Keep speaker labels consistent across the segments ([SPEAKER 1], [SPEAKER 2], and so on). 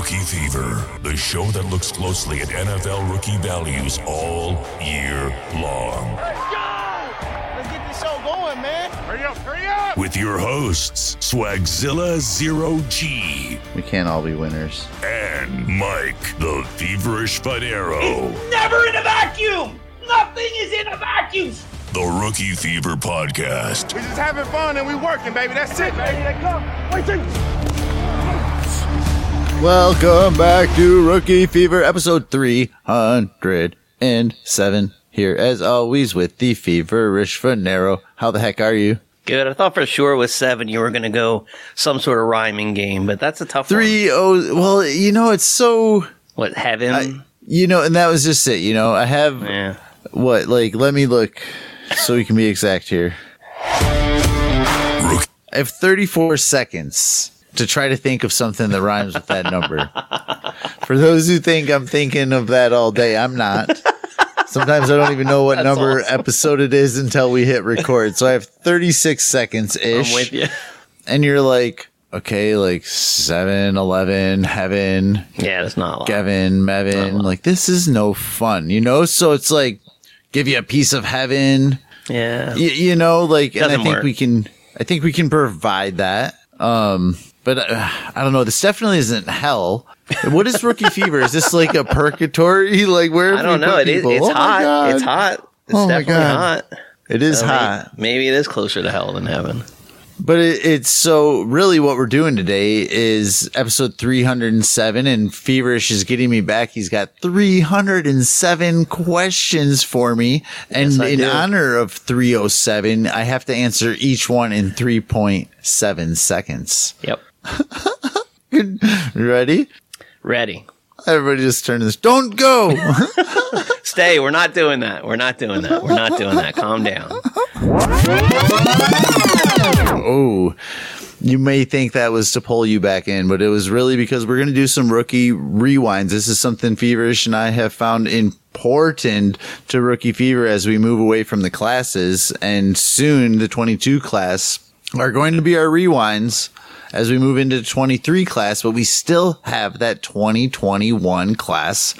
[SPEAKER 1] Rookie Fever, the show that looks closely at NFL rookie values all year long.
[SPEAKER 2] Let's go! Let's get this show going, man. Hurry up, hurry up!
[SPEAKER 1] With your hosts, Swagzilla Zero G
[SPEAKER 3] We can't all be winners.
[SPEAKER 1] and Mike, the feverish Fanaro.
[SPEAKER 4] Never in a vacuum! Nothing is in a vacuum!
[SPEAKER 1] The Rookie Fever Podcast.
[SPEAKER 2] We're just having fun and we're working, baby. That's it, baby. They come. Wait till
[SPEAKER 3] Welcome back to Rookie Fever, episode 307. Here, as always, with the feverish Fanaro. How the heck are you?
[SPEAKER 4] Good. I thought for sure with seven you were going to go some sort of rhyming game, but that's a tough
[SPEAKER 3] Three oh, well, you know, it's so.
[SPEAKER 4] What, heaven?
[SPEAKER 3] I- you know, and that was just it. You know, I have
[SPEAKER 4] yeah.
[SPEAKER 3] what, like, let me look so we can be exact here. I have 34 seconds to try to think of something that rhymes with that number. For those who think I'm thinking of that all day, I'm not. Sometimes I don't even know what number
[SPEAKER 4] awesome.
[SPEAKER 3] episode it is until we hit record. So I have 36 seconds ish.
[SPEAKER 4] I'm with you.
[SPEAKER 3] And you're like, okay, like 7, 11, heaven,
[SPEAKER 4] Yeah, that's not a lot.
[SPEAKER 3] Kevin, Mevin. Like, this is no fun, you know? So it's like, give you a piece of heaven.
[SPEAKER 4] Yeah.
[SPEAKER 3] Y- you know, like, and I think
[SPEAKER 4] work.
[SPEAKER 3] we can, I think we can provide that. Um, but uh, I don't know. This definitely isn't hell. What is rookie fever? Is this like a purgatory? Like where?
[SPEAKER 4] I don't know. It is, it's
[SPEAKER 3] Oh
[SPEAKER 4] hot. It's hot. It's
[SPEAKER 3] Oh
[SPEAKER 4] definitely
[SPEAKER 3] God.
[SPEAKER 4] hot.
[SPEAKER 3] It is
[SPEAKER 4] So
[SPEAKER 3] hot.
[SPEAKER 4] Maybe it is closer to hell than heaven.
[SPEAKER 3] But it, it's so really what we're doing today is episode 307 and Feverish is getting me back. He's got 307 questions for me. And
[SPEAKER 4] Yes,
[SPEAKER 3] in
[SPEAKER 4] do.
[SPEAKER 3] honor of 307, I have to answer each one in 3.7 seconds.
[SPEAKER 4] Yep.
[SPEAKER 3] Ready?
[SPEAKER 4] Ready.
[SPEAKER 3] Everybody just turn this. Don't go.
[SPEAKER 4] Stay. We're not doing that. We're not doing that. We're not doing that. Calm down.
[SPEAKER 3] oh, you may think that was to pull you back in, but it was really because we're going to do some rookie rewinds. This is something Feverish and I have found important to Rookie Fever as we move away from the classes. And soon the 22 class are going to be our rewinds as we move into the 23 class, but we still have that 2021 class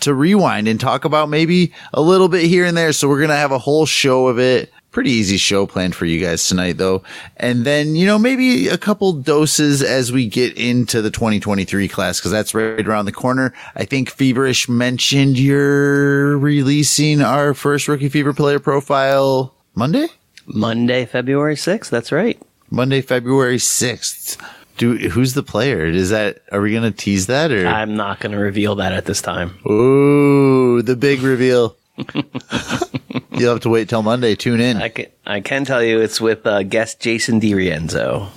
[SPEAKER 3] to rewind and talk about maybe a little bit here and there. So we're going to have a whole show of it. Pretty easy show planned for you guys tonight though. And then, you know, maybe a couple doses as we get into the 2023 class because that's right around the corner. I think Feverish mentioned you're releasing our first rookie fever player profile Monday?
[SPEAKER 4] Monday, February 6th. That's right.
[SPEAKER 3] Monday, February 6th. Do, who's the player? Is that, are we going to tease that or?
[SPEAKER 4] I'm not going to reveal that at this time.
[SPEAKER 3] Ooh, the big reveal. You'll have to wait till Monday. Tune in.
[SPEAKER 4] I can, I can tell you it's with uh, guest Jason DiRienzo.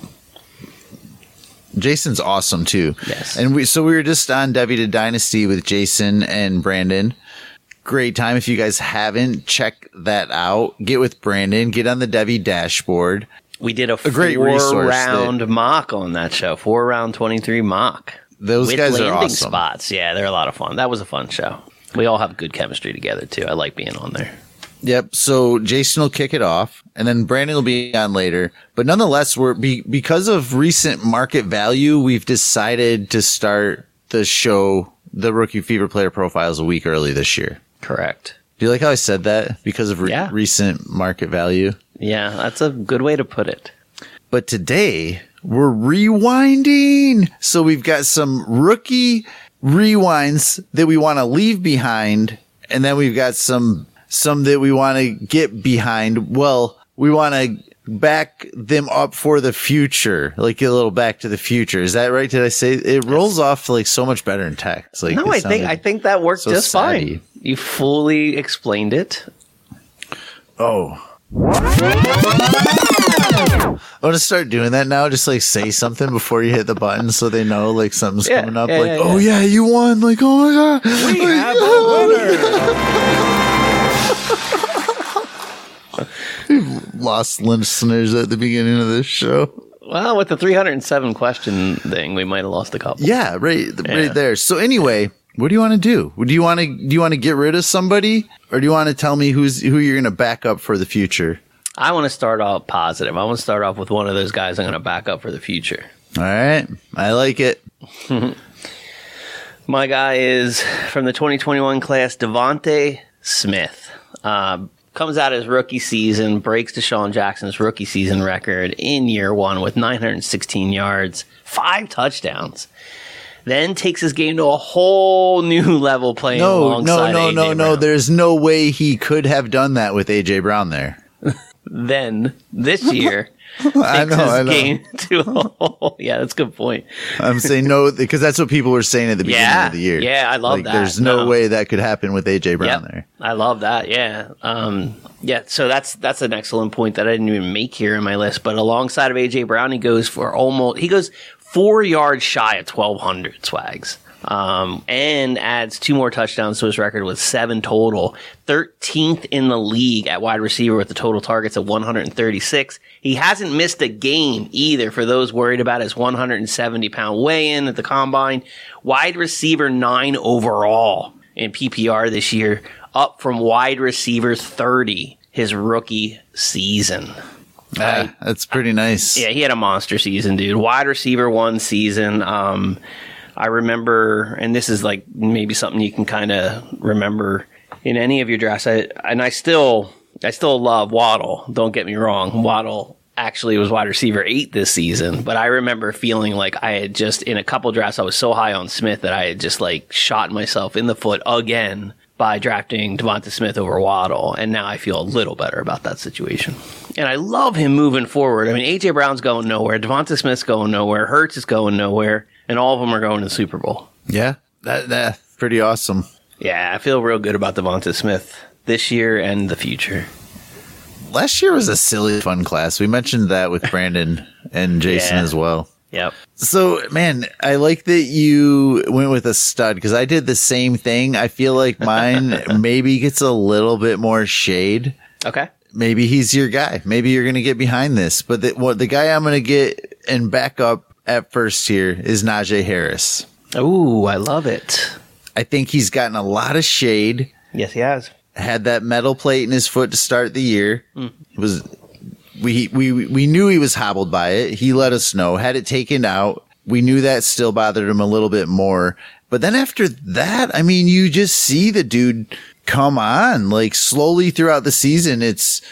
[SPEAKER 3] Jason's awesome too.
[SPEAKER 4] Yes.
[SPEAKER 3] And we so we were just on Devy to Dynasty with Jason and Brandon. Great time. If you guys haven't, check that out. Get with Brandon. Get on the Devy dashboard.
[SPEAKER 4] We did a,
[SPEAKER 3] great
[SPEAKER 4] four round mock on that show. Four round 23 mock.
[SPEAKER 3] Those
[SPEAKER 4] with
[SPEAKER 3] guys are awesome.
[SPEAKER 4] spots. Yeah, they're a lot of fun. That was a fun show. We all have good chemistry together too. I like being on there.
[SPEAKER 3] Yep. So Jason will kick it off, and then Brandon will be on later. But nonetheless, we're be, because of recent market value, we've decided to start the show, the Rookie Fever Player Profiles, a week early this year.
[SPEAKER 4] Correct.
[SPEAKER 3] Do you like how I said that? Because of re-
[SPEAKER 4] Yeah.
[SPEAKER 3] recent market value.
[SPEAKER 4] Yeah, that's a good way to put it.
[SPEAKER 3] But today we're rewinding. So we've got some rookie rewinds that we want to leave behind. And then we've got some, some that we want to get behind. Well, we want to back them up for the future, like a little back to the future. Is that right? Did I say it rolls off like so much better in text? Like
[SPEAKER 4] No, I think I think that worked
[SPEAKER 3] so
[SPEAKER 4] just
[SPEAKER 3] savvy.
[SPEAKER 4] fine. You fully explained it.
[SPEAKER 3] Oh. I want to start doing that now. Just like say something before you hit the button so they know like something's
[SPEAKER 4] Yeah,
[SPEAKER 3] coming up.
[SPEAKER 4] yeah,
[SPEAKER 3] like,
[SPEAKER 4] yeah,
[SPEAKER 3] oh yeah, you won. Like, oh my God.
[SPEAKER 4] We
[SPEAKER 3] Like,
[SPEAKER 4] have a winner.
[SPEAKER 3] Lost listeners at the beginning of this show.
[SPEAKER 4] Well, with the 307 question thing, we might have lost a couple.
[SPEAKER 3] Yeah, right,
[SPEAKER 4] Yeah.
[SPEAKER 3] right there. So anyway, what do you want to do? Do you want to do you want to get rid of somebody, or do you want to tell me who's who you're going to back up for the future?
[SPEAKER 4] I want to start off positive. I want to start off with one of those guys I'm going to back up for the future.
[SPEAKER 3] All right, I like it.
[SPEAKER 4] My guy is from the 2021 class, DeVonta Smith. Uh, comes out his rookie season, breaks DeSean Jackson's rookie season record in year one with 916 yards, five touchdowns. Then takes his game to a whole new level playing
[SPEAKER 3] No, no,
[SPEAKER 4] alongside
[SPEAKER 3] no,
[SPEAKER 4] AJ
[SPEAKER 3] no, no. There's no way he could have done that with AJ Brown there.
[SPEAKER 4] Then this year
[SPEAKER 3] I
[SPEAKER 4] takes
[SPEAKER 3] know,
[SPEAKER 4] his
[SPEAKER 3] I know.
[SPEAKER 4] game to a whole. Yeah, that's a good point.
[SPEAKER 3] I'm saying no because that's what people were saying at the beginning
[SPEAKER 4] Yeah,
[SPEAKER 3] of the year.
[SPEAKER 4] yeah, I love
[SPEAKER 3] like,
[SPEAKER 4] that.
[SPEAKER 3] There's no,
[SPEAKER 4] No.
[SPEAKER 3] way that could happen with AJ Brown
[SPEAKER 4] Yep.
[SPEAKER 3] there.
[SPEAKER 4] I love that. Yeah. Um, yeah. So that's that's an excellent point that I didn't even make here in my list. But alongside of AJ Brown, he goes for almost he goes four yards shy of twelve hundred swags. Um, and adds two more touchdowns to his record with seven total. 13th in the league at wide receiver with the total targets of 136. He hasn't missed a game either for those worried about his 170 pound weigh in at the combine. Wide receiver nine overall in PPR this year, up from wide receiver 30 his rookie season.
[SPEAKER 3] Ah, that's pretty nice.
[SPEAKER 4] Yeah, he had a monster season, dude. Wide receiver one season. Um, I remember, and this is like maybe something you can kind of remember in any of your drafts. I, and I still, I still love Waddle. Don't get me wrong. Waddle actually was wide receiver eight this season, but I remember feeling like I had just in a couple drafts I was so high on Smith that I had just like shot myself in the foot again by drafting Devonta Smith over Waddle, and now I feel a little better about that situation. And I love him moving forward. I mean, AJ Brown's going nowhere, Devonta Smith's going nowhere, Hurts is going nowhere, and all of them are going to the Super Bowl.
[SPEAKER 3] Yeah, that that pretty awesome.
[SPEAKER 4] Yeah, I feel real good about Devonta Smith this year and the future.
[SPEAKER 3] Last year was a silly fun class. We mentioned that with Brandon and Jason
[SPEAKER 4] Yeah.
[SPEAKER 3] as well.
[SPEAKER 4] Yep.
[SPEAKER 3] So, man, I like that you went with a stud because I did the same thing. I feel like mine maybe gets a little bit more shade.
[SPEAKER 4] Okay.
[SPEAKER 3] Maybe he's your guy. Maybe you're going to get behind this. But the, what the guy I'm going to get and back up at first here is Najee Harris.
[SPEAKER 4] Ooh, I love it.
[SPEAKER 3] I think he's gotten a lot of shade.
[SPEAKER 4] Yes, he has.
[SPEAKER 3] Had that metal plate in his foot to start the year. Mm. It was we we we knew he was hobbled by it. He let us know. Had it taken out, we knew that still bothered him a little bit more. But then after that, I mean, you just see the dude come on like slowly throughout the season. It's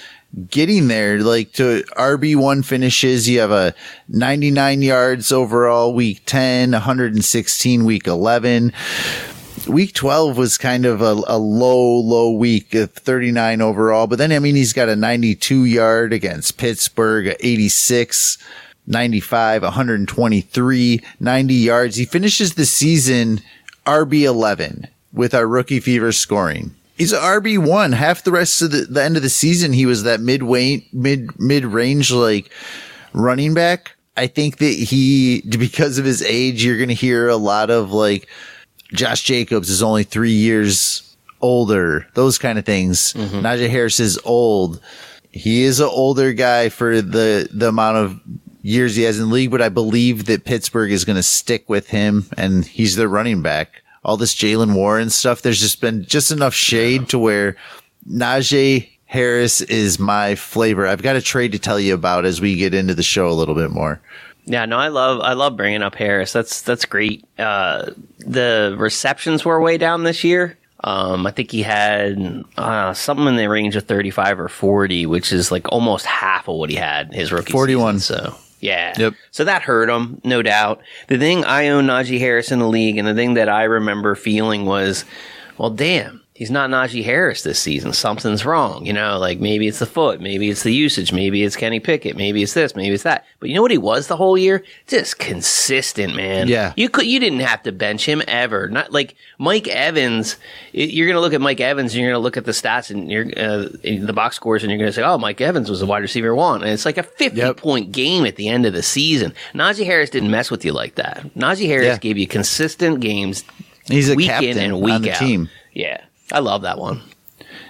[SPEAKER 3] getting there like to RB1 finishes. You have a 99 yards overall week 10, 116 week 11 week 12 was kind of a, a low, low week of 39 overall. But then, I mean, he's got a 92 yard against Pittsburgh, a 86, 95, 123, 90 yards. He finishes the season RB 11 with our rookie fever scoring. He's RB one. Half the rest of the, the end of the season, he was that midway, mid, mid range, like running back. I think that he, because of his age, you're going to hear a lot of like, Josh Jacobs is only three years older, those kind of things. Mm-hmm. Najee Harris is old. He is an older guy for the, the amount of years he has in the league, but I believe that Pittsburgh is going to stick with him and he's their running back. All this Jaylen Warren stuff, there's just been just enough shade to where Najee Harris is my flavor. I've got a trade to tell you about as we get into the show a little bit more.
[SPEAKER 4] Yeah, no, I love I love bringing up Harris. That's that's great. Uh, the receptions were way down this year. Um, I think he had uh, something in the range of thirty five or forty, which is like almost half of what he had his rookie
[SPEAKER 3] 41.
[SPEAKER 4] season. So yeah,
[SPEAKER 3] Yep.
[SPEAKER 4] So that hurt him, no doubt. The thing I own Najee Harris in the league, and the thing that I remember feeling was, well, damn, he's not Najee Harris this season. Something's wrong. You know, like maybe it's the foot, maybe it's the usage, maybe it's Kenny Pickett, maybe it's this, maybe it's that. But you know what he was the whole year? Just consistent, man.
[SPEAKER 3] Yeah.
[SPEAKER 4] You could, you didn't have to bench him ever. Not like Mike Evans. You're going to look at Mike Evans and you're going to look at the stats and you're uh, the box scores and you're going to say, oh, Mike Evans was a wide receiver one. And it's like a 50
[SPEAKER 3] Yep.
[SPEAKER 4] point game at the end of the season. Najee Harris didn't mess with you like that. Najee Harris
[SPEAKER 3] Yeah.
[SPEAKER 4] gave you consistent games
[SPEAKER 3] He's a
[SPEAKER 4] week
[SPEAKER 3] captain
[SPEAKER 4] in and week
[SPEAKER 3] on the
[SPEAKER 4] out.
[SPEAKER 3] team.
[SPEAKER 4] Yeah. I love that one.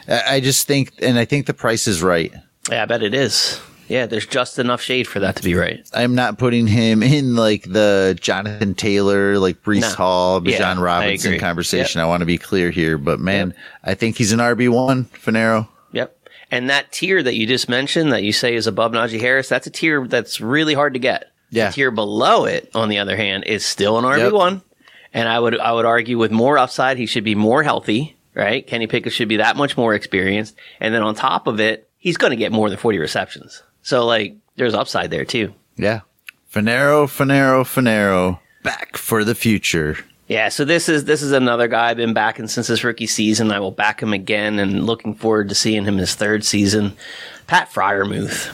[SPEAKER 3] I I just think, and I think the price is right.
[SPEAKER 4] Yeah, I bet it is. Yeah, there's just enough shade for that to be right.
[SPEAKER 3] I'm not putting him in like the Jonathan Taylor, like Breece
[SPEAKER 4] No.
[SPEAKER 3] Hall,
[SPEAKER 4] Yeah, I
[SPEAKER 3] Robinson
[SPEAKER 4] agree.
[SPEAKER 3] conversation. I want to be clear here, but man, I think he's an RB one, Fanaro.
[SPEAKER 4] Yep. And that tier that you just mentioned that you say is above Najee Harris, that's a tier that's really hard to get.
[SPEAKER 3] Yeah.
[SPEAKER 4] The tier below it, on the other hand, is still an RB1. Yep. And I would I would argue with more upside, he should be more healthy, right? Kenny Pickett should be that much more experienced. And then on top of it, he's going to get more than 40 receptions. So like there's upside there too.
[SPEAKER 3] Yeah. Fanaro, Fanaro, Fanaro, back for the future.
[SPEAKER 4] Yeah, so this is this is another guy I've been backing since his rookie season. I will back him again, and looking forward to seeing him his third season. Pat Freiermuth,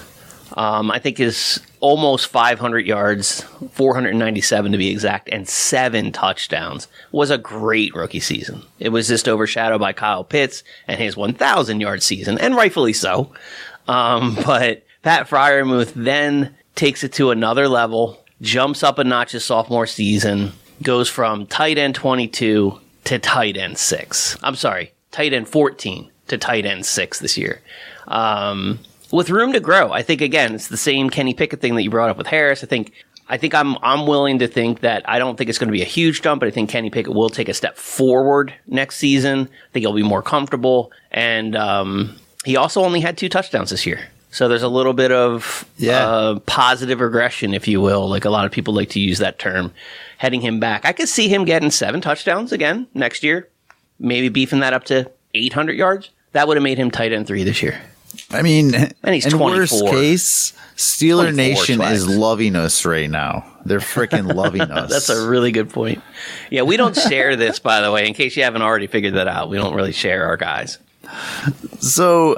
[SPEAKER 4] um, I think is almost 500 yards, 497 to be exact, and seven touchdowns. Was a great rookie season. It was just overshadowed by Kyle Pitts and his 1,000 yard season, and rightfully so. Um, but Pat Freiermuth then takes it to another level, jumps up a notch his sophomore season goes from tight end 22 to tight end 6. I'm sorry, tight end 14 to tight end 6 this year. Um, with room to grow. I think again, it's the same Kenny Pickett thing that you brought up with Harris. I think I think I'm I'm willing to think that I don't think it's going to be a huge jump, but I think Kenny Pickett will take a step forward next season. I think he'll be more comfortable, and um, he also only had two touchdowns this year. So there's a little bit of
[SPEAKER 3] Yeah.
[SPEAKER 4] uh, positive regression, if you will. Like a lot of people like to use that term, heading him back. I could see him getting seven touchdowns again next year, maybe beefing that up to 800 yards. That would have made him tight end three this year.
[SPEAKER 3] I mean,
[SPEAKER 4] And he's
[SPEAKER 3] in worst case, Steeler Nation
[SPEAKER 4] swag.
[SPEAKER 3] is loving us right now. They're freaking loving us.
[SPEAKER 4] That's a really good point. Yeah, we don't share this, by the way, in case you haven't already figured that out. We don't really share our guys.
[SPEAKER 3] so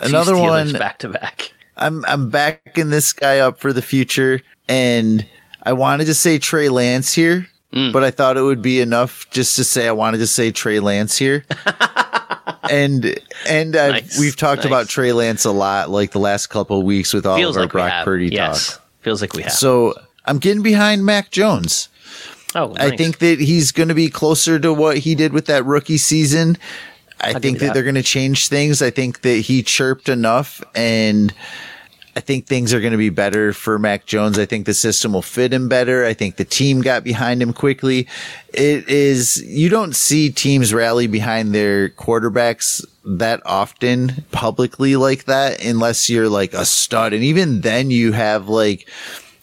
[SPEAKER 3] another one.
[SPEAKER 4] back to back.
[SPEAKER 3] I'm I'm backing this guy up for the future, and I wanted to say Trey Lance here,
[SPEAKER 4] Mm.
[SPEAKER 3] but I thought it would be enough just to say I wanted to say Trey Lance here. and and I've,
[SPEAKER 4] Nice,
[SPEAKER 3] we've talked
[SPEAKER 4] nice.
[SPEAKER 3] about Trey Lance a lot, like the last couple of weeks with all
[SPEAKER 4] Feels
[SPEAKER 3] of our
[SPEAKER 4] like
[SPEAKER 3] Brock. Purdy
[SPEAKER 4] yes,
[SPEAKER 3] talk.
[SPEAKER 4] feels like we have.
[SPEAKER 3] So I'm getting behind Mac Jones.
[SPEAKER 4] oh,
[SPEAKER 3] I think that he's going to be closer to what he did with that rookie season. I
[SPEAKER 4] give
[SPEAKER 3] think that,
[SPEAKER 4] that.
[SPEAKER 3] they're going to change things. I think that he chirped enough and I think things are going to be better for Mac Jones. I think the system will fit him better. I think the team got behind him quickly. It is, you don't see teams rally behind their quarterbacks that often publicly like that unless you're like a stud. And even then you have like,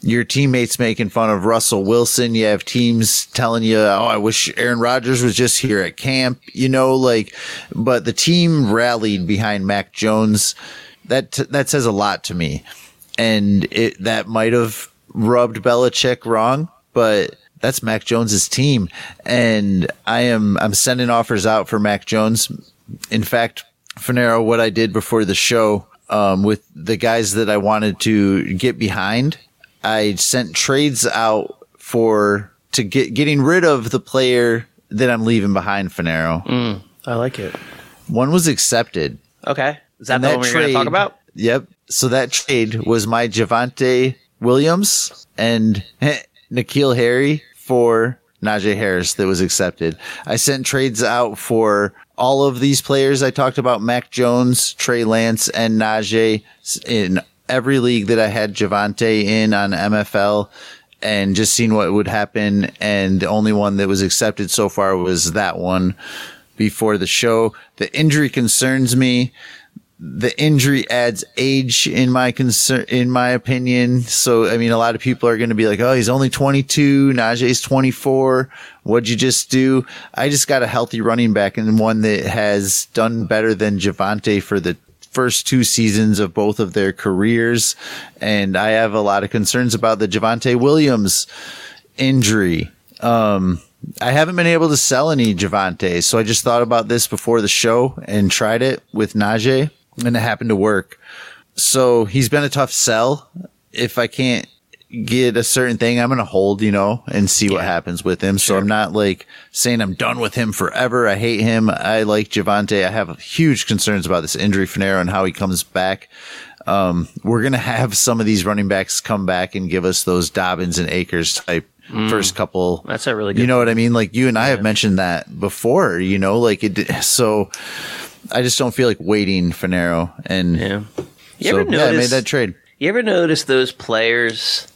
[SPEAKER 3] your teammates making fun of Russell Wilson. You have teams telling you, Oh, I wish Aaron Rodgers was just here at camp, you know, like, but the team rallied behind Mac Jones. That, that says a lot to me. And it, that might have rubbed Belichick wrong, but that's Mac Jones's team. And I am, I'm sending offers out for Mac Jones. In fact, Fanaro, what I did before the show, um, with the guys that I wanted to get behind, I sent trades out for to get getting rid of the player that I'm leaving behind Fanaro.
[SPEAKER 4] I like it.
[SPEAKER 3] One was accepted.
[SPEAKER 4] Okay, is that
[SPEAKER 3] And
[SPEAKER 4] the one we're going to talk about?
[SPEAKER 3] Yep. So that trade was my Javonte Williams and N'Keal Harry for Najee Harris that was accepted. I sent trades out for all of these players. I talked about Mac Jones, Trey Lance, and Najee in every league that I had Javonte in on MFL and just seeing what would happen. And the only one that was accepted so far was that one before the show. The injury concerns me the injury adds age in my concern, in my opinion. So, I mean, a lot of people are going to be like, Oh, he's only 22. Najee's 24. What'd you just do? I just got a healthy running back and one that has done better than Javonte for the first two seasons of both of their careers. And I have a lot of concerns about the Javonte Williams injury. Um, I haven't been able to sell any Javonte, so I just thought about this before the show and tried it with Najee, and it happened to work. So he's been a tough sell. If I can't get a certain thing, I'm going to hold, you know, and see what happens with him. So I'm not like saying I'm done with him forever. I hate him. I like Javonte. I have huge concerns about this injury Fanaro and how he comes back. Um, we're going to have some of these running backs come back and give us those Dobbins and Akers type first couple.
[SPEAKER 4] That's a really good
[SPEAKER 3] You know what I mean? Like you and I have mentioned that before, you know, like it, so I just don't feel like waiting Fanaro and
[SPEAKER 4] Yeah. You
[SPEAKER 3] so,
[SPEAKER 4] ever
[SPEAKER 3] yeah, I made that trade.
[SPEAKER 4] You ever notice those players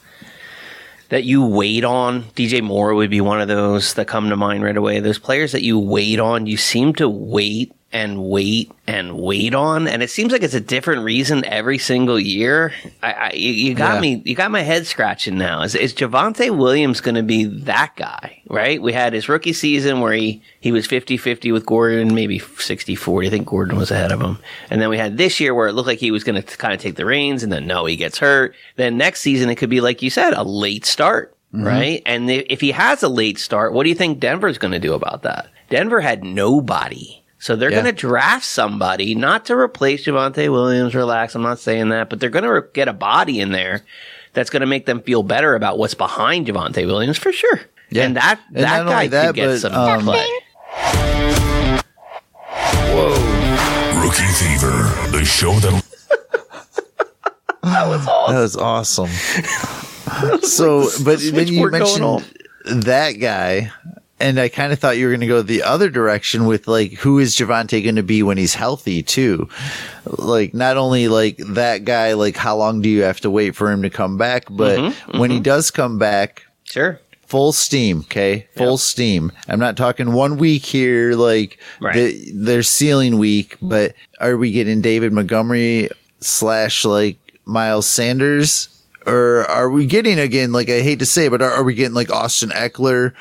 [SPEAKER 4] that you wait on? DJ Moore would be one of those that come to mind right away. Those players that you wait on, you seem to wait and wait and wait on, and it seems like it's a different reason every single year. I, I you, you got
[SPEAKER 3] Yeah.
[SPEAKER 4] me, you got my head scratching now. Is, is Javonte Williams going to be that guy? Right? We had his rookie season where he he was 50-50 with Gordon, maybe 60-40. I think Gordon was ahead of him, and then we had this year where it looked like he was going to kind of take the reins, and then no, he gets hurt. Then next season it could be like you said, a late start. Mm-hmm. Right. And if he has a late start, what do you think Denver's going to do about that? Denver had nobody. So they're
[SPEAKER 3] Yeah.
[SPEAKER 4] going to draft somebody, not to replace Javonte Williams. Relax. I'm not saying that, but they're going to re- get a body in there that's going to make them feel better about what's behind Javonte Williams for sure.
[SPEAKER 3] Yeah.
[SPEAKER 4] And that,
[SPEAKER 3] And
[SPEAKER 4] that guy
[SPEAKER 3] that,
[SPEAKER 4] could get
[SPEAKER 3] but,
[SPEAKER 4] some
[SPEAKER 3] um,
[SPEAKER 4] play.
[SPEAKER 1] Rookie Fever, the show that
[SPEAKER 3] That was awesome. That was awesome. so, but when you mentioned that guy, and I kind of thought you were going to go the other direction with like, who is Javonte going to be when he's healthy too? Like, not only like that guy, like how long do you have to wait for him to come back, but
[SPEAKER 4] Mm-hmm,
[SPEAKER 3] when he does come back,
[SPEAKER 4] Sure.
[SPEAKER 3] full steam okay full steam i'm not talking one week here like
[SPEAKER 4] Right.
[SPEAKER 3] the, their ceiling week but are we getting david montgomery slash like miles sanders or are we getting again like i hate to say it, but are, are we getting like austin ekeler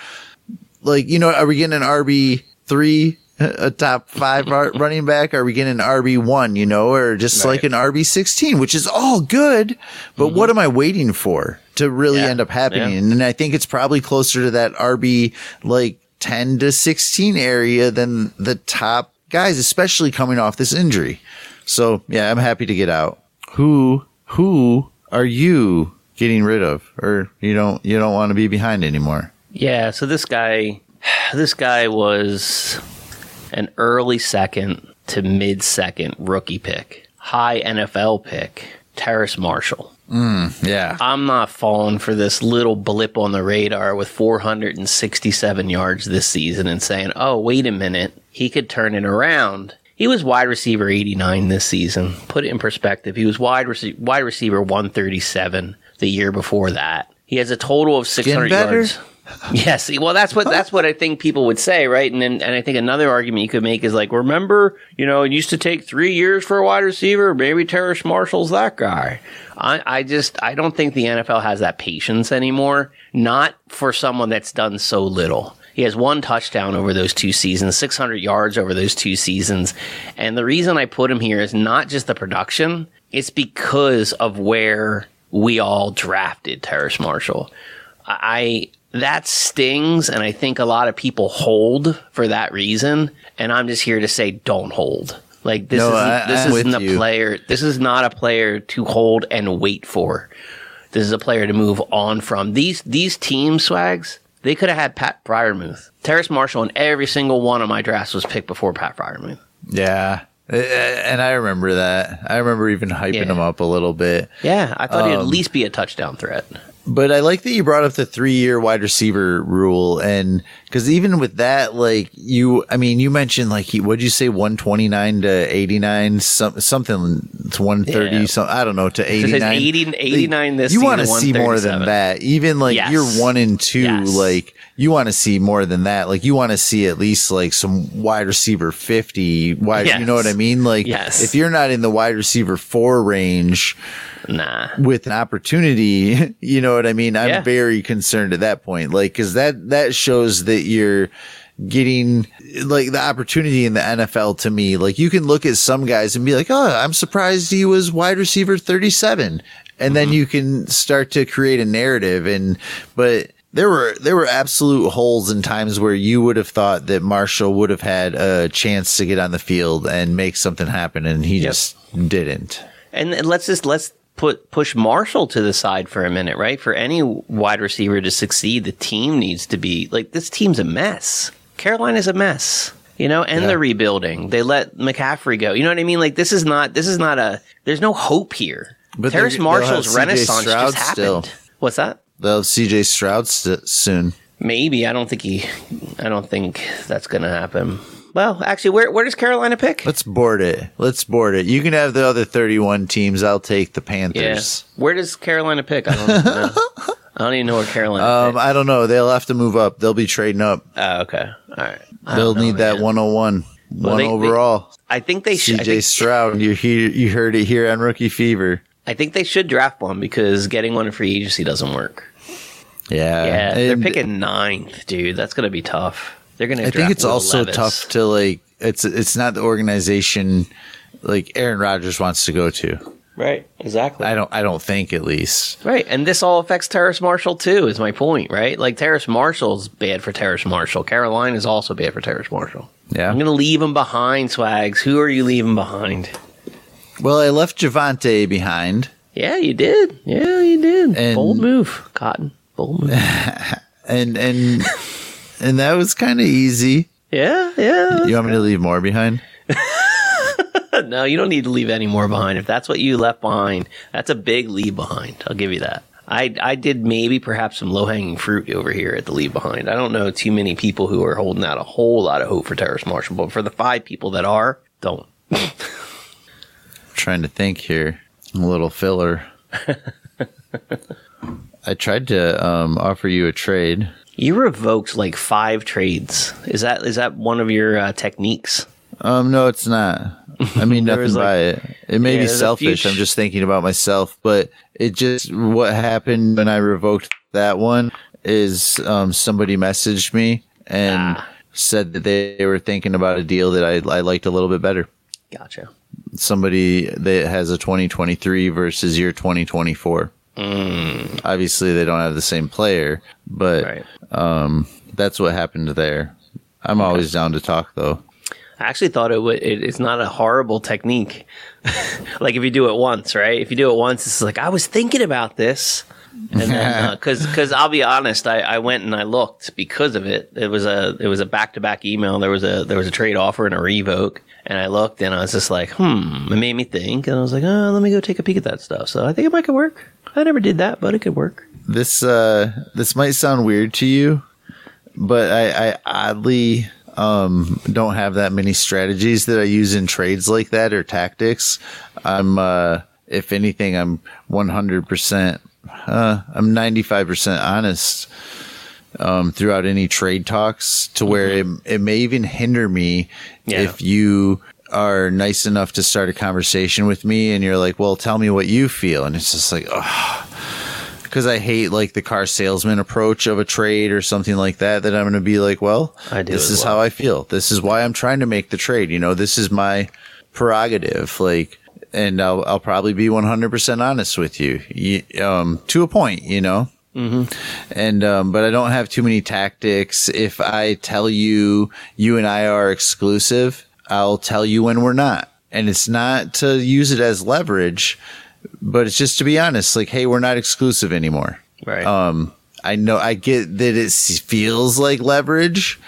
[SPEAKER 3] like you know are we getting an rb3 a top five running back? Are we getting an RB one, you know, or just like an RB sixteen, which is all good, but what mm-hmm. am I waiting for to really
[SPEAKER 4] Yeah.
[SPEAKER 3] end up happening?
[SPEAKER 4] Yeah.
[SPEAKER 3] And I think it's probably closer to that RB like ten to sixteen area than the top guys, especially coming off this injury. So yeah, I'm happy to get out. Who who are you getting rid of, or you don't you don't want to be behind anymore?
[SPEAKER 4] Yeah, so this guy this guy was an early second to mid second rookie pick. High NFL pick. Terrace Marshall.
[SPEAKER 3] Mm, yeah,
[SPEAKER 4] I'm not falling for this little blip on the radar with 467 yards this season and saying, oh, wait a minute, he could turn it around. He was wide receiver 89 this season. Put it in perspective. He was wide, rece- wide receiver 137 the year before that. He has a total of 600 yards. Yes, well, that's what that's what I think people would say, right? And then, and I think another argument you could make is like, remember, you know, it used to take three years for a wide receiver. Maybe Terrace Marshall's that guy. I, I just I don't think the NFL has that patience anymore. Not for someone that's done so little. He has one touchdown over those two seasons, 600 yards over those two seasons. And the reason I put him here is not just the production, it's because of where we all drafted Terrace Marshall. I that stings, and I think a lot of people hold for that reason. And I'm just here to say, don't hold. Like this
[SPEAKER 3] No,
[SPEAKER 4] isn't,
[SPEAKER 3] I-
[SPEAKER 4] this
[SPEAKER 3] I'm
[SPEAKER 4] isn't a
[SPEAKER 3] you.
[SPEAKER 4] player. This is not a player to hold and wait for. This is a player to move on from. These these team swags. They could have had Pat Freiermuth, Terrace Marshall, and every single one of my drafts was picked before Pat Freiermuth.
[SPEAKER 3] yeah. Uh, And I remember that. I remember even hyping
[SPEAKER 4] Yeah.
[SPEAKER 3] him up a little bit.
[SPEAKER 4] Yeah, I thought he'd at
[SPEAKER 3] Um,
[SPEAKER 4] least be a touchdown threat.
[SPEAKER 3] But I like that you brought up the three year wide receiver rule. And because even with that, like you, I mean, you mentioned like, he, what'd you say, 129 to 89, some, something to 130,
[SPEAKER 4] Yeah.
[SPEAKER 3] some, I don't know, to 89.
[SPEAKER 4] 80 89 this
[SPEAKER 3] you want to see more than that. Even like
[SPEAKER 4] Yes.
[SPEAKER 3] you're one and two,
[SPEAKER 4] Yes.
[SPEAKER 3] like you want to see more than that. Like you want to see at least like some wide receiver 50 wide, you know what I mean? Like
[SPEAKER 4] Yes.
[SPEAKER 3] if you're not in the wide receiver four range,
[SPEAKER 4] Nah.
[SPEAKER 3] with an opportunity, you know what I mean? I'm
[SPEAKER 4] Yeah.
[SPEAKER 3] very concerned at that point. Like, cause that, that shows that you're getting like the opportunity in the NFL to me. Like you can look at some guys and be like, Oh, I'm surprised he was wide receiver 37. And then mm-hmm. you can start to create a narrative and, but there were, there were absolute holes in times where you would have thought that Marshall would have had a chance to get on the field and make something happen. And he just didn't.
[SPEAKER 4] And let's just let's put push Marshall to the side for a minute, right? For any wide receiver to succeed, the team needs to be like this team's a mess. Carolina's a mess. You know, and
[SPEAKER 3] Yeah.
[SPEAKER 4] they're rebuilding. They let McCaffrey go. You know what I mean? Like this is not this is not a there's no hope here.
[SPEAKER 3] But
[SPEAKER 4] Terrace Marshall's renaissance just
[SPEAKER 3] still.
[SPEAKER 4] happened. What's that?
[SPEAKER 3] They'll have CJ Stroud st- soon.
[SPEAKER 4] Maybe I don't think he. I don't think that's going to happen. Well, actually, where where does Carolina pick?
[SPEAKER 3] Let's board it. Let's board it. You can have the other 31 teams. I'll take the
[SPEAKER 4] Yeah.
[SPEAKER 3] Panthers.
[SPEAKER 4] Where does Carolina pick? I don't even know. I don't even know where Carolina.
[SPEAKER 3] Um,
[SPEAKER 4] picks.
[SPEAKER 3] I don't know. They'll have to move up. They'll be trading up.
[SPEAKER 4] Oh, okay. All right.
[SPEAKER 3] They'll
[SPEAKER 4] know,
[SPEAKER 3] need that
[SPEAKER 4] man.
[SPEAKER 3] 101. One
[SPEAKER 4] they- they-
[SPEAKER 3] overall.
[SPEAKER 4] I think they should.
[SPEAKER 3] CJ
[SPEAKER 4] think,
[SPEAKER 3] Stroud. You hear, you heard it here on Rookie Fever.
[SPEAKER 4] I think they should draft one because getting one in free agency doesn't work.
[SPEAKER 3] Yeah,
[SPEAKER 4] Yeah, they're
[SPEAKER 3] and
[SPEAKER 4] picking ninth, dude. That's gonna be tough. They're gonna.
[SPEAKER 3] I think it's
[SPEAKER 4] Will
[SPEAKER 3] also
[SPEAKER 4] Levis.
[SPEAKER 3] tough to like. It's it's not the organization like Aaron Rodgers wants to go to.
[SPEAKER 4] Right. Exactly.
[SPEAKER 3] I don't. I don't think at least.
[SPEAKER 4] Right, and this all affects Terrace Marshall too. Is my point, right? Like Terrace Marshall's bad for Terrace Marshall. Carolina is also bad for Terrace Marshall.
[SPEAKER 3] Yeah.
[SPEAKER 4] I'm gonna leave him behind, Swags. Who are you leaving behind?
[SPEAKER 3] Well, I left Javonte behind,
[SPEAKER 4] Yeah, you did. Yeah, you did.
[SPEAKER 3] And-
[SPEAKER 4] Bold move, Cotton.
[SPEAKER 3] And and and that was kind of easy.
[SPEAKER 4] yeah, yeah.
[SPEAKER 3] You want me to leave more behind?
[SPEAKER 4] no, you don't need to leave any more behind. If that's what you left behind, that's a big leave behind. I'll give you that. I, I did maybe perhaps some low hanging fruit over here at the leave behind. I don't know too many people who are holding out a whole lot of hope for Terrace Marshall, but for the five people that are, don't.
[SPEAKER 3] trying to think here. A little filler. I tried to um, offer you a trade.
[SPEAKER 4] You revoked like five trades. Is that is that one of your uh, techniques?
[SPEAKER 3] Um, no, it's not. I mean nothing
[SPEAKER 4] like-
[SPEAKER 3] by it. It may
[SPEAKER 4] Yeah,
[SPEAKER 3] be selfish. I'm just thinking about myself, but it just what happened when I revoked that one is um, somebody messaged me and
[SPEAKER 4] Ah.
[SPEAKER 3] said that they, they were thinking about a deal that I, I liked a little bit better.
[SPEAKER 4] Gotcha.
[SPEAKER 3] Somebody that has a 2023 versus your 2024.
[SPEAKER 4] Mm.
[SPEAKER 3] Obviously, they don't have the same player, but
[SPEAKER 4] Right.
[SPEAKER 3] that's what happened there. I'm always down to talk though.
[SPEAKER 4] I actually thought it would. It, it's not a horrible technique. like if you do it once, right? If you do it once, it's like I was thinking about this, and then because because I'll be honest, I, I went and I looked because of it. It was a it was a back to back email. There was a there was a trade offer and a revoke, and I looked and I was just like, hmm. It made me think, and I was like, oh, let me go take a peek at that stuff. So I think it might could work. I never did that, but it could work.
[SPEAKER 3] this uh this might sound weird to you, but I, I oddly um don't have that many strategies that I use in trades like that or tactics. I'm uh if anything I'm 100% uh I'm 95% honest um throughout any trade talks to where it, it may even hinder me
[SPEAKER 4] Yeah.
[SPEAKER 3] if you are nice enough to start a conversation with me and you're like, "Well, tell me what you feel." And it's just like, "Oh, because I hate like the car salesman approach of a trade or something like that. That I'm going to be like, well,
[SPEAKER 4] I do
[SPEAKER 3] this is
[SPEAKER 4] well.
[SPEAKER 3] how I feel. This is why I'm trying to make the trade. You know, this is my prerogative. Like, and I'll I'll probably be 100 percent honest with you, you um, to a point. You know.
[SPEAKER 4] Mm-hmm.
[SPEAKER 3] And um, but I don't have too many tactics. If I tell you you and I are exclusive, I'll tell you when we're not. And it's not to use it as leverage, but it's just to be honest. Like, hey, we're not exclusive anymore.
[SPEAKER 4] Right.
[SPEAKER 3] Um, I know I get that it feels like leverage,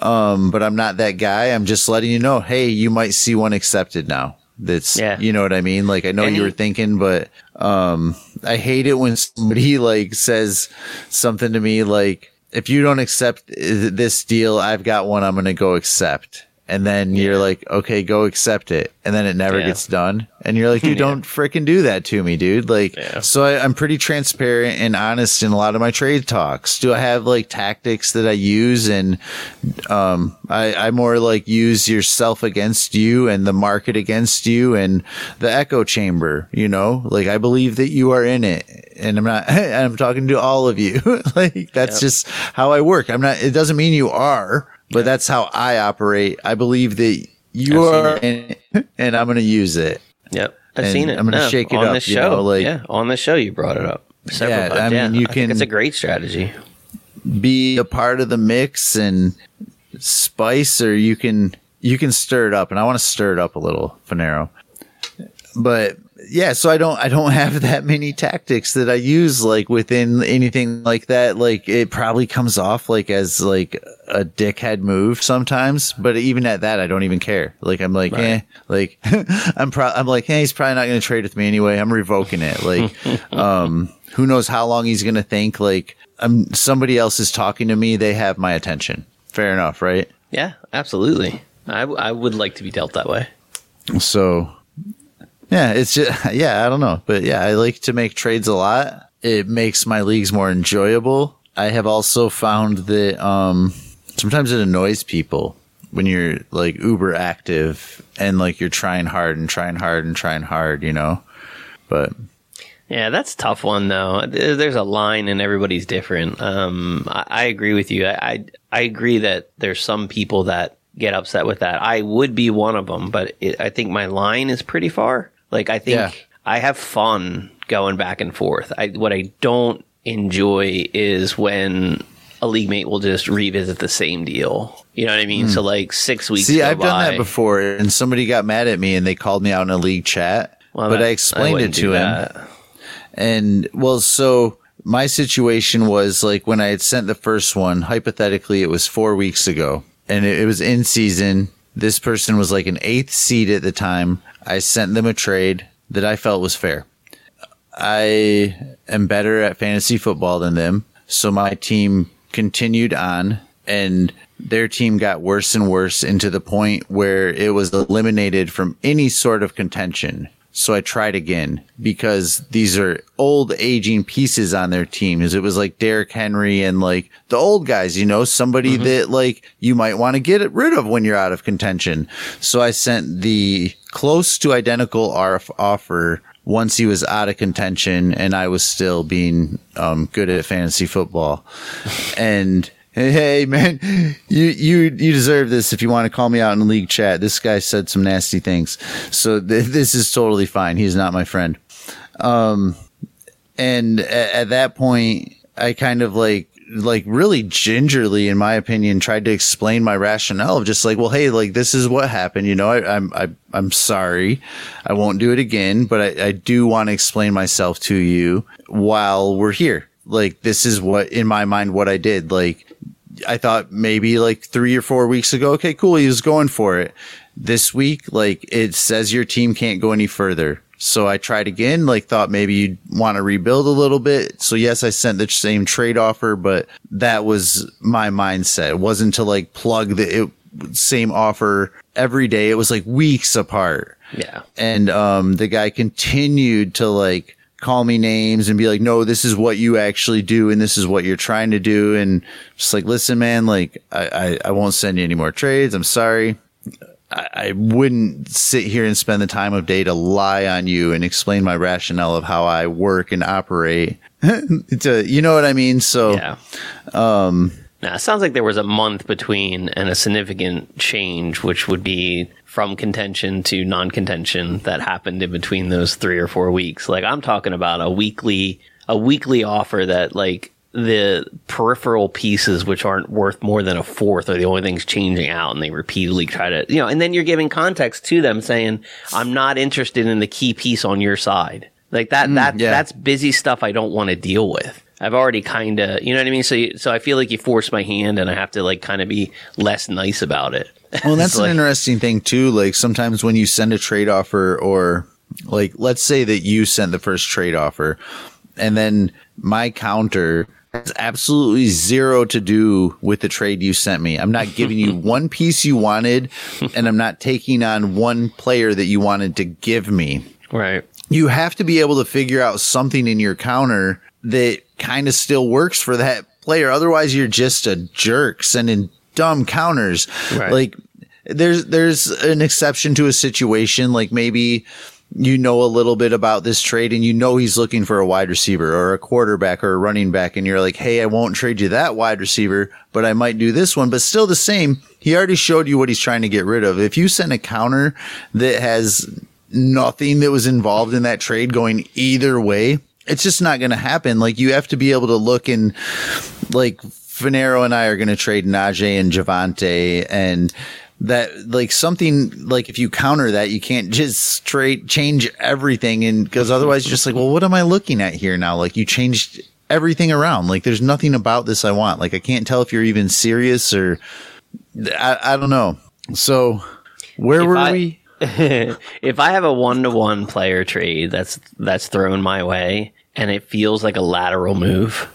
[SPEAKER 3] um, but I'm not that guy. I'm just letting you know, hey, you might see one accepted now. That's
[SPEAKER 4] Yeah.
[SPEAKER 3] you know what I mean. Like I know
[SPEAKER 4] And
[SPEAKER 3] you
[SPEAKER 4] he-
[SPEAKER 3] were thinking, but um, I hate it when somebody like says something to me like, if you don't accept uh, this deal, I've got one I'm going to go accept. And then you're like, okay, go accept it. And then it never
[SPEAKER 4] Yeah.
[SPEAKER 3] gets done. And you're like, dude,
[SPEAKER 4] Yeah.
[SPEAKER 3] don't freaking do that to me, dude. Like,
[SPEAKER 4] Yeah.
[SPEAKER 3] so I, I'm pretty transparent and honest in a lot of my trade talks. Do I have like tactics that I use? And um, I, I more like use yourself against you and the market against you and the echo chamber. You know, like I believe that you are in it, and I'm not. I'm talking to all of you. like that's
[SPEAKER 4] Yep.
[SPEAKER 3] just how I work. I'm not. It doesn't mean you are, but that's how I operate. I believe that you are, it, and I'm going to use it.
[SPEAKER 4] Yep, I've
[SPEAKER 3] And
[SPEAKER 4] seen it.
[SPEAKER 3] I'm gonna shake it
[SPEAKER 4] on
[SPEAKER 3] up,
[SPEAKER 4] this show.
[SPEAKER 3] know, like-
[SPEAKER 4] yeah, on this show you brought it up. Several
[SPEAKER 3] Yeah,
[SPEAKER 4] times.
[SPEAKER 3] I mean,
[SPEAKER 4] yeah.
[SPEAKER 3] you
[SPEAKER 4] I
[SPEAKER 3] can-
[SPEAKER 4] it's a great strategy.
[SPEAKER 3] be a part of the mix and spice or you can you can stir it up and I want to stir it up a little Fanaro. But yeah, so I don't I don't have that many tactics that I use like within anything like that. Like it probably comes off like as like a dickhead move sometimes, but even at that I don't even care. Like I'm like, eh, like I'm pro- I'm like, hey, he's probably not going to trade with me anyway. I'm revoking it. Like um who knows how long he's going to think like I'm somebody else is talking to me, they have my attention. Fair enough, right?
[SPEAKER 4] Yeah, absolutely. I, w- I would like to be dealt that way.
[SPEAKER 3] So, yeah, it's just, yeah, I don't know. But yeah, I like to make trades a lot. It makes my leagues more enjoyable. I have also found that um, sometimes it annoys people when you're like uber active and like you're trying hard and trying hard and trying hard, you know. But
[SPEAKER 4] Yeah, that's a tough one though. There's a line, and everybody's different. Um, I, I agree with you. I, I I agree that there's some people that get upset with that. I would be one of them, but it, I think my line is pretty far. Like I think
[SPEAKER 3] Yeah.
[SPEAKER 4] I have fun going back and forth. I what I don't enjoy is when a league mate will just revisit the same deal. You know what I mean? Hmm. So like six weeks.
[SPEAKER 3] See, I've done that before, and somebody got mad at me and they called me out in a league chat.
[SPEAKER 4] Well,
[SPEAKER 3] but I explained it to him.
[SPEAKER 4] that.
[SPEAKER 3] And well, so my situation was like when I had sent the first one, hypothetically, it was four weeks ago and it, it was in season. This person was like an eighth seed at the time. I sent them a trade that I felt was fair. I am better at fantasy football than them. So my team continued on and their team got worse and worse into the point where it was eliminated from any sort of contention. So I tried again because these are old aging pieces on their teams. It was like Derrick Henry and like the old guys, you know, somebody that like you might want to get rid of when you're out of contention. So I sent the close to identical RF offer once he was out of contention and I was still being um, good at fantasy football. and hey, man, you you you deserve this. If you want to call me out in league chat, this guy said some nasty things, so th- this is totally fine. He's not my friend. Um, and at, at that point, I kind of like like really gingerly, in my opinion, tried to explain my rationale of just like, well, hey, like this is what happened. You know, I, I'm I, I'm sorry, I won't do it again, but I, I do want to explain myself to you while we're here. Like this is what in my mind what I did. Like I thought maybe like three or four weeks ago, okay, cool, he was going for it. This week, like it says your team can't go any further. So I tried again, like thought maybe you'd want to rebuild a little bit. So yes, I sent the same trade offer, but that was my mindset. It wasn't to like plug the it, same offer every day. It was like weeks apart
[SPEAKER 4] Yeah.
[SPEAKER 3] and um, the guy continued to like call me names and be like, "No, this is what you actually do, and this is what you're trying to do." And just like, listen, man, like I I, I won't send you any more trades. I'm sorry. I, I wouldn't sit here and spend the time of day to lie on you and explain my rationale of how I work and operate. to, you know what I mean? So
[SPEAKER 4] Yeah. Um, now, it sounds like there was a month between and a significant change, which would be from contention to non contention that happened in between those three or four weeks. Like I'm talking about a weekly a weekly offer that like the peripheral pieces which aren't worth more than a fourth are the only things changing out and they repeatedly try to you know and then you're giving context to them saying i'm not interested in the key piece on your side like that mm, that
[SPEAKER 3] yeah.
[SPEAKER 4] that's busy stuff i don't want to deal with i've already kind of you know what i mean so you, so i feel like you force my hand and i have to like kind of be less nice about it
[SPEAKER 3] Well, that's
[SPEAKER 4] It's
[SPEAKER 3] an interesting thing too. Like sometimes when you send a trade offer or like let's say that you sent the first trade offer and then my counter has absolutely zero to do with the trade you sent me. I'm not giving you one piece you wanted and I'm not taking on one player that you wanted to give me
[SPEAKER 4] right
[SPEAKER 3] you have to be able to figure out something in your counter that kind of still works for that player. Otherwise, you're just a jerk sending dumb counters.
[SPEAKER 4] Right.
[SPEAKER 3] Like there's there's an exception to a situation like maybe you know a little bit about this trade and you know he's looking for a wide receiver or a quarterback or a running back and you're like, "Hey, I won't trade you that wide receiver, but I might do this one." But still the same. He already showed you what he's trying to get rid of. If you send a counter that has nothing that was involved in that trade going either way, it's just not going to happen. Like you have to be able to look and like Fanaro and I are going to trade Najee and Javonte and that like something like if you counter that you can't just straight change everything and because otherwise you're just like well what am I looking at here now? Like you changed everything around. Like there's nothing about this I want. Like I can't tell if you're even serious or I, I don't know. So where
[SPEAKER 4] If
[SPEAKER 3] were
[SPEAKER 4] I-
[SPEAKER 3] we?
[SPEAKER 4] If I have a one to one player trade that's that's thrown my way and it feels like a lateral move,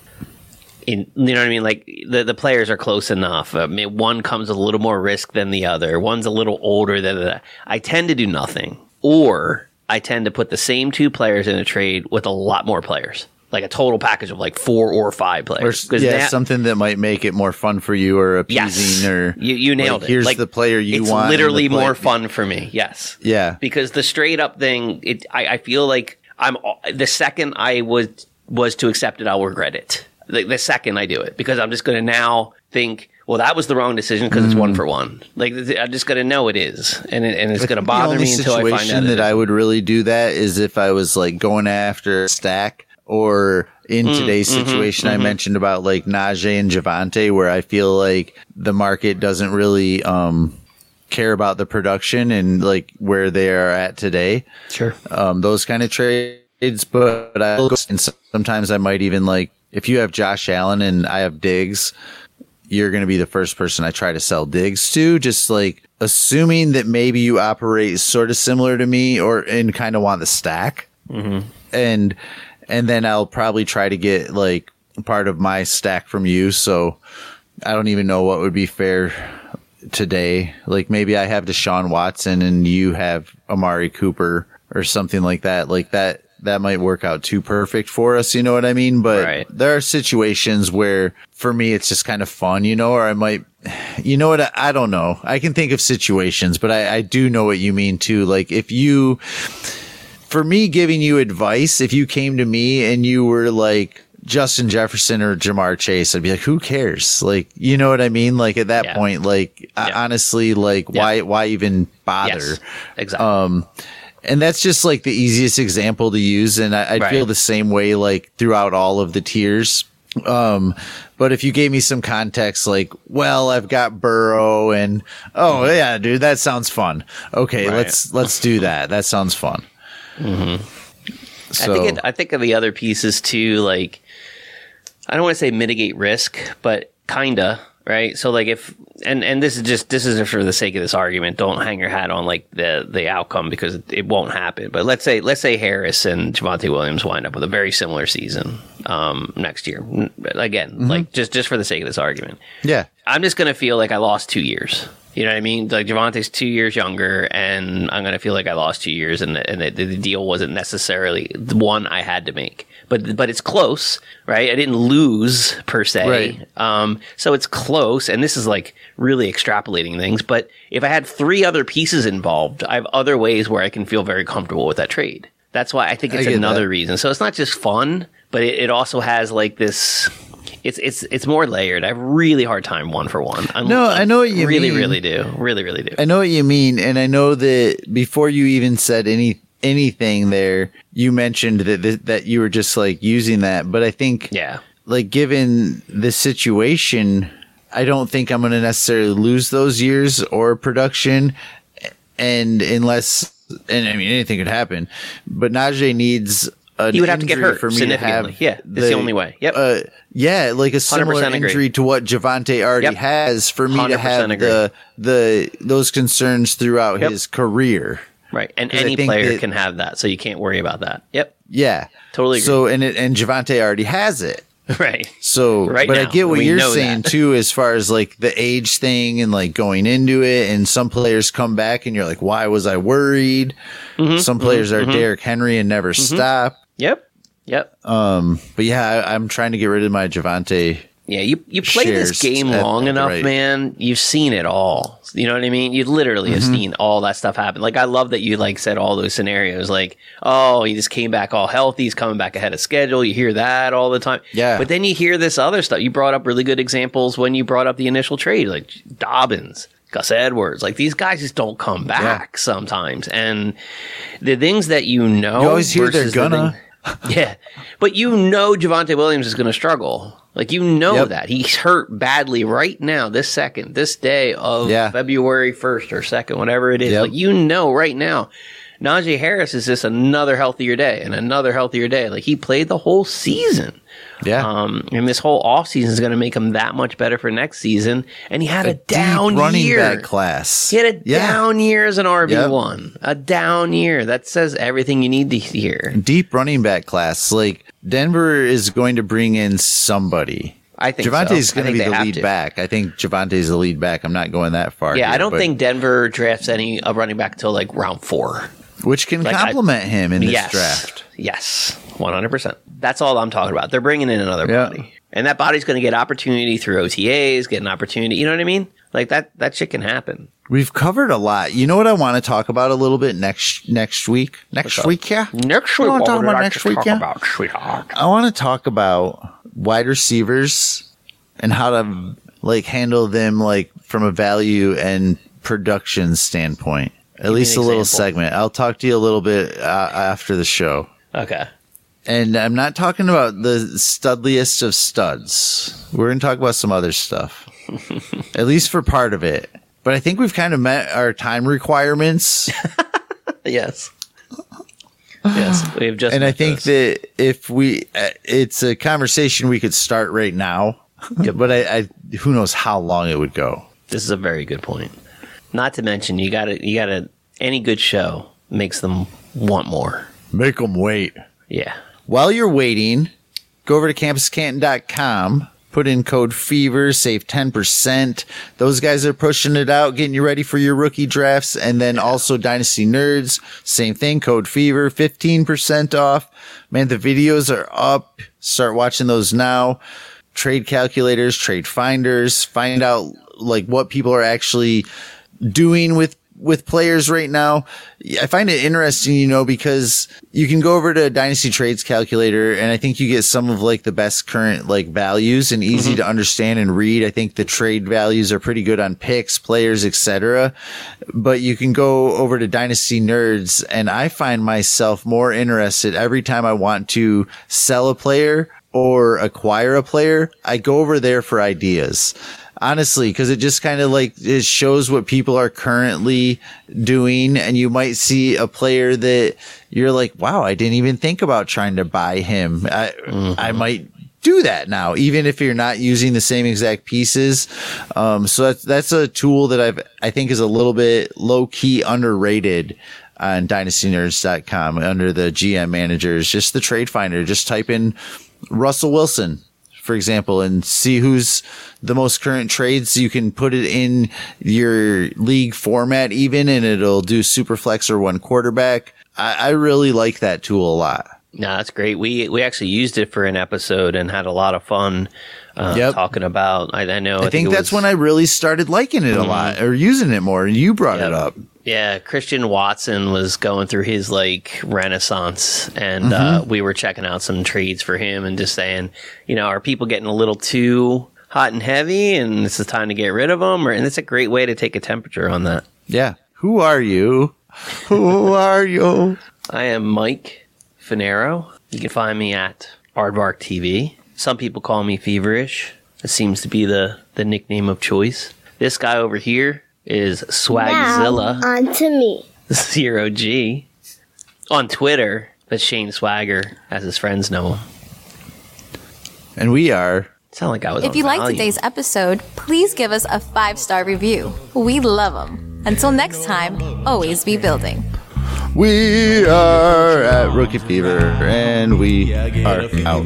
[SPEAKER 4] in you know what I mean? Like the the players are close enough. I mean, one comes with a little more risk than the other. One's a little older than. I tend to do nothing, or I tend to put the same two players in a trade with a lot more players. like a total package of like four or five
[SPEAKER 3] Or,
[SPEAKER 4] players.
[SPEAKER 3] yeah,
[SPEAKER 4] that-
[SPEAKER 3] something that might make it more fun for you or appeasing
[SPEAKER 4] yes,
[SPEAKER 3] or
[SPEAKER 4] you, you nailed
[SPEAKER 3] like,
[SPEAKER 4] it.
[SPEAKER 3] Here's
[SPEAKER 4] Like,
[SPEAKER 3] the player you
[SPEAKER 4] it's
[SPEAKER 3] want. and
[SPEAKER 4] literally more fun for me. Yes.
[SPEAKER 3] Yeah.
[SPEAKER 4] because the straight up thing, it I, I feel like I'm the second I was was to accept it, I'll regret it. The, the second I do it, because I'm just going to now think, well, that was the wrong decision because it's
[SPEAKER 3] Mm.
[SPEAKER 4] one for one. Like I'm just going to know it is, and it, and it's going to bother me until I find out.
[SPEAKER 3] situation that I would really do that is if I was like going after stack or in
[SPEAKER 4] Mm,
[SPEAKER 3] today's
[SPEAKER 4] mm-hmm,
[SPEAKER 3] situation I mentioned about like Najee and Javonte where I feel like the market doesn't really um care about the production and like where they are at today.
[SPEAKER 4] Sure.
[SPEAKER 3] Um those kind of trades, but I will go- and sometimes I might even like if you have Josh Allen and I have Diggs, you're going to be the first person I try to sell Diggs to. Just like assuming that maybe you operate sort of similar to me or and kind of want the stack, mm-hmm. and and then I'll probably try to get like part of my stack from you. So I don't even know what would be fair today. Like maybe I have Deshaun Watson and you have Amari Cooper or something like that. Like that that might work out too perfect for us, you know what I mean? But
[SPEAKER 4] Right.
[SPEAKER 3] there are situations where for me it's just kind of fun, you know, or I might you know what I, I don't know. I can think of situations, but I, I do know what you mean too. Like if you for me giving you advice, if you came to me and you were like Justin Jefferson or Ja'Marr Chase, I'd be like, who cares? Like, you know what I mean? Like at that
[SPEAKER 4] Yeah.
[SPEAKER 3] point, like I- honestly, like why, why even bother?
[SPEAKER 4] Yes. Exactly.
[SPEAKER 3] Um, and that's just like the easiest example to use. And I, I
[SPEAKER 4] Right.
[SPEAKER 3] feel the same way like throughout all of the tiers. Um, but if you gave me some context, like, well, I've got Burrow and, oh yeah, dude, that sounds fun. Okay.
[SPEAKER 4] Right.
[SPEAKER 3] Let's, let's do that. That sounds fun. So,
[SPEAKER 4] I think it, I think of the other pieces too, like I don't want to say mitigate risk, but kinda right. So like if and and this is just this is for the sake of this argument. Don't hang your hat on like the the outcome because it, it won't happen. But let's say let's say Harris and Javonte Williams wind up with a very similar season um, next year. Again, like just just for the sake of this argument.
[SPEAKER 3] yeah.
[SPEAKER 4] I'm just gonna feel like I lost two years. You know what I mean? Like Javonte's two years younger, and I'm gonna feel like I lost two years, and the, and the, the deal wasn't necessarily the one I had to make. But but it's close, right? I didn't lose per se,
[SPEAKER 3] Right.
[SPEAKER 4] um, so it's close. And this is like really extrapolating things. But if I had three other pieces involved, I have other ways where I can feel very comfortable with that trade. That's why I think it's
[SPEAKER 3] get
[SPEAKER 4] another
[SPEAKER 3] that.
[SPEAKER 4] reason. So it's not just fun, but it, it also has like this. It's it's it's more layered. I have a really hard time one for one. I'm,
[SPEAKER 3] No, I know what you
[SPEAKER 4] really,
[SPEAKER 3] mean.
[SPEAKER 4] really do. Really, really do.
[SPEAKER 3] I know what you mean, and I know that before you even said any anything there, you mentioned that that you were just like using that. But I think,
[SPEAKER 4] yeah.
[SPEAKER 3] like given the situation, I don't think I'm going to necessarily lose those years or production, and unless and I mean anything could happen, but Najee needs. An
[SPEAKER 4] He would have to get
[SPEAKER 3] injury
[SPEAKER 4] hurt
[SPEAKER 3] for me to have.
[SPEAKER 4] significantly. Yeah, it's the only way. Yep.
[SPEAKER 3] Uh, yeah, like a similar
[SPEAKER 4] 100% agree.
[SPEAKER 3] injury to what Javonte already
[SPEAKER 4] Yep.
[SPEAKER 3] has for me to have
[SPEAKER 4] agree.
[SPEAKER 3] the the those concerns throughout
[SPEAKER 4] Yep.
[SPEAKER 3] his career.
[SPEAKER 4] Right. And any player
[SPEAKER 3] that-
[SPEAKER 4] can have that, so you can't worry about that. Yep.
[SPEAKER 3] Yeah,
[SPEAKER 4] Totally agree.
[SPEAKER 3] So and it, and Javonte already has it.
[SPEAKER 4] Right.
[SPEAKER 3] So,
[SPEAKER 4] Right
[SPEAKER 3] but I get what you're saying
[SPEAKER 4] that.
[SPEAKER 3] too, as far as like the age thing and like going into it. And some players come back and you're like, why was I worried?
[SPEAKER 4] Mm-hmm,
[SPEAKER 3] some players are Derrick Henry and never stop.
[SPEAKER 4] Yep. Yep.
[SPEAKER 3] Um, but yeah, I, I'm trying to get rid of my Javonte.
[SPEAKER 4] Yeah, you you play this game long enough,
[SPEAKER 3] right-
[SPEAKER 4] man. You've seen it all. You know what I mean? You literally have
[SPEAKER 3] Mm-hmm.
[SPEAKER 4] seen all that stuff happen. Like I love that you like said all those scenarios. Like, oh, he just came back all healthy. He's coming back ahead of schedule. You hear that all the time.
[SPEAKER 3] Yeah.
[SPEAKER 4] But then you hear this other stuff. You brought up really good examples when you brought up the initial trade, like Dobbins. Gus Edwards, like these guys just don't come back sometimes, and the things that you know,
[SPEAKER 3] You always hear they're gonna.
[SPEAKER 4] thing- yeah, but you know Javonte Williams is going to struggle. Like you know
[SPEAKER 3] Yep.
[SPEAKER 4] that he's hurt badly right now, this second, this day of
[SPEAKER 3] Yeah.
[SPEAKER 4] February first or second, whatever it is.
[SPEAKER 3] Yep.
[SPEAKER 4] Like you know right now, Najee Harris is just another healthier day and another healthier day. Like he played the whole season.
[SPEAKER 3] Yeah.
[SPEAKER 4] Um, and this whole offseason is going to make him that much better for next season. And he had a, down
[SPEAKER 3] Deep running
[SPEAKER 4] year.
[SPEAKER 3] back class.
[SPEAKER 4] He had a
[SPEAKER 3] Yeah.
[SPEAKER 4] down year as an RB one. A down year. That says everything you need to hear.
[SPEAKER 3] Deep running back class. Like Denver is going to bring in somebody.
[SPEAKER 4] I think
[SPEAKER 3] Javonte's
[SPEAKER 4] so. I
[SPEAKER 3] going to be the lead
[SPEAKER 4] to.
[SPEAKER 3] back. I think Javonte's the lead back. I'm not going that far.
[SPEAKER 4] Yeah, I don't think Denver drafts any a running back until like round four.
[SPEAKER 3] Which can
[SPEAKER 4] like, I-
[SPEAKER 3] complement him in this
[SPEAKER 4] yes,
[SPEAKER 3] draft.
[SPEAKER 4] Yes, One hundred percent. That's all I'm talking about. They're bringing in another
[SPEAKER 3] Yeah.
[SPEAKER 4] body, and that body's going to get opportunity through OTAs, get an opportunity. You know what I mean? Like that. That shit can happen.
[SPEAKER 3] We've covered a lot. You know what I want to talk about a little bit next next week? Next week, yeah.
[SPEAKER 4] Next week,
[SPEAKER 3] wanna
[SPEAKER 4] what
[SPEAKER 3] talk about
[SPEAKER 4] I
[SPEAKER 3] next week,
[SPEAKER 4] talk
[SPEAKER 3] yeah?
[SPEAKER 4] about, sweetheart?
[SPEAKER 3] I want to talk about wide receivers and how to like handle them like from a value and production standpoint. At least a
[SPEAKER 4] an
[SPEAKER 3] little segment. I'll talk to you a little bit uh, after the show.
[SPEAKER 4] Okay.
[SPEAKER 3] And I'm not talking about the studliest of studs. We're going to talk about some other stuff, at least for part of it. But I think we've kind of met our time requirements.
[SPEAKER 4] Yes. yes. We've just.
[SPEAKER 3] and I think
[SPEAKER 4] this.
[SPEAKER 3] that if we, uh, it's a conversation we could start right now. but I, I, who knows how long it would go.
[SPEAKER 4] This is a very good point. Not to mention, you got to you got to any good show makes them want more.
[SPEAKER 3] Make them wait.
[SPEAKER 4] Yeah.
[SPEAKER 3] While you're waiting, go over to campuscanton.com, put in code FEVER, save 10%. Those guys are pushing it out, getting you ready for your rookie drafts. And then also Dynasty Nerds, same thing, code FEVER, 15% off. Man, the videos are up. Start watching those now. Trade calculators, trade finders, find out like what people are actually doing with with players right now. I find it interesting, you know, because you can go over to Dynasty Trades Calculator and I think you get some of like the best current like values and easy mm-hmm. to understand and read. I think the trade values are pretty good on picks, players, etc. But you can go over to Dynasty Nerds and I find myself more interested every time I want to sell a player or acquire a player. I go over there for ideas honestly because it just kind of like it shows what people are currently doing and you might see a player that you're like wow i didn't even think about trying to buy him. I i might do that now even if you're not using the same exact pieces. Um so that's that's a tool that i've i think is a little bit low key underrated on dynastynerds.com under the gm managers just the trade finder just type in russell wilson for example, and see who's the most current trades. You can put it in your league format even, and it'll do super flex or one quarterback. I, I really like that tool a lot.
[SPEAKER 4] No, that's great. We we actually used it for an episode and had a lot of fun uh,
[SPEAKER 3] Yep.
[SPEAKER 4] talking about. I, I know.
[SPEAKER 3] I think
[SPEAKER 4] it
[SPEAKER 3] that's
[SPEAKER 4] was-
[SPEAKER 3] when I really started liking it a lot or using it more. And you brought
[SPEAKER 4] Yep.
[SPEAKER 3] it up.
[SPEAKER 4] Yeah, Christian Watson was going through his like renaissance, and uh,
[SPEAKER 3] Mm-hmm.
[SPEAKER 4] we were checking out some trades for him and just saying, you know, are people getting a little too hot and heavy, and it's is time to get rid of them? Or and it's a great way to take a temperature on that.
[SPEAKER 3] Yeah. Who are you? Who are you?
[SPEAKER 4] I am Mike Fanaro. You can find me at Aardvark TV. Some people call me Feverish. It seems to be the, the nickname of choice. This guy over here is Swagzilla.
[SPEAKER 5] Now, on to me.
[SPEAKER 4] Zero G on Twitter, but Shane Swager, as his friends know him.
[SPEAKER 3] And we are.
[SPEAKER 4] Sound like I was.
[SPEAKER 6] If
[SPEAKER 4] on
[SPEAKER 6] you liked
[SPEAKER 4] Valium.
[SPEAKER 6] today's episode, please give us a five star review. We love them. Until next time, always be building.
[SPEAKER 3] We are at Rookie Fever and we
[SPEAKER 7] I get
[SPEAKER 3] are
[SPEAKER 7] a fever
[SPEAKER 3] out.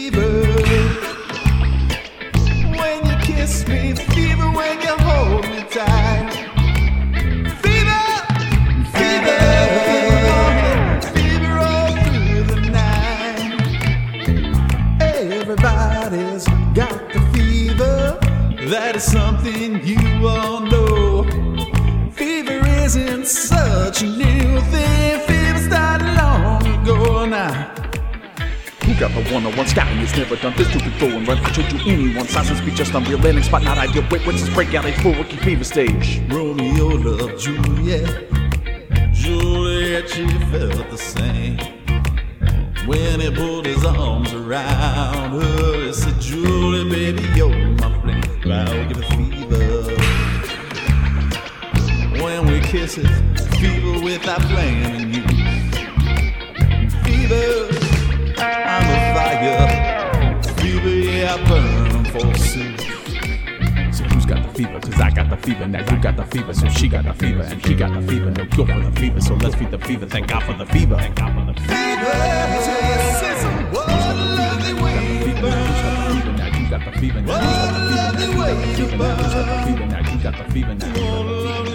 [SPEAKER 7] That is something you all know. Fever isn't such a new thing. Fever started long ago now.
[SPEAKER 8] Who got the one-on-one scouting has never done this to before and run out to anyone. Silence speech just unreal ending spot not ideal. Wait, what's this breakout? It's full rookie fever stage.
[SPEAKER 7] Romeo loved Juliet. Juliet, she felt the same. When he pulled his arms around her, he said, Julie, baby, you're my flame. I'll give a fever. When we kiss it, fever without blaming you. Fever,
[SPEAKER 8] fever. Fever, yeah, I burn for soup. So who's got the fever? Cause I got the fever. Now you got the fever. So she got the fever. And he got the fever. No, cure for the fever. So let's feed the fever. Thank God for the fever. Thank God for the fever. Now you got the fever. Got the fever. Now you got the fever. Now you got the fever. Now you got the fever. Now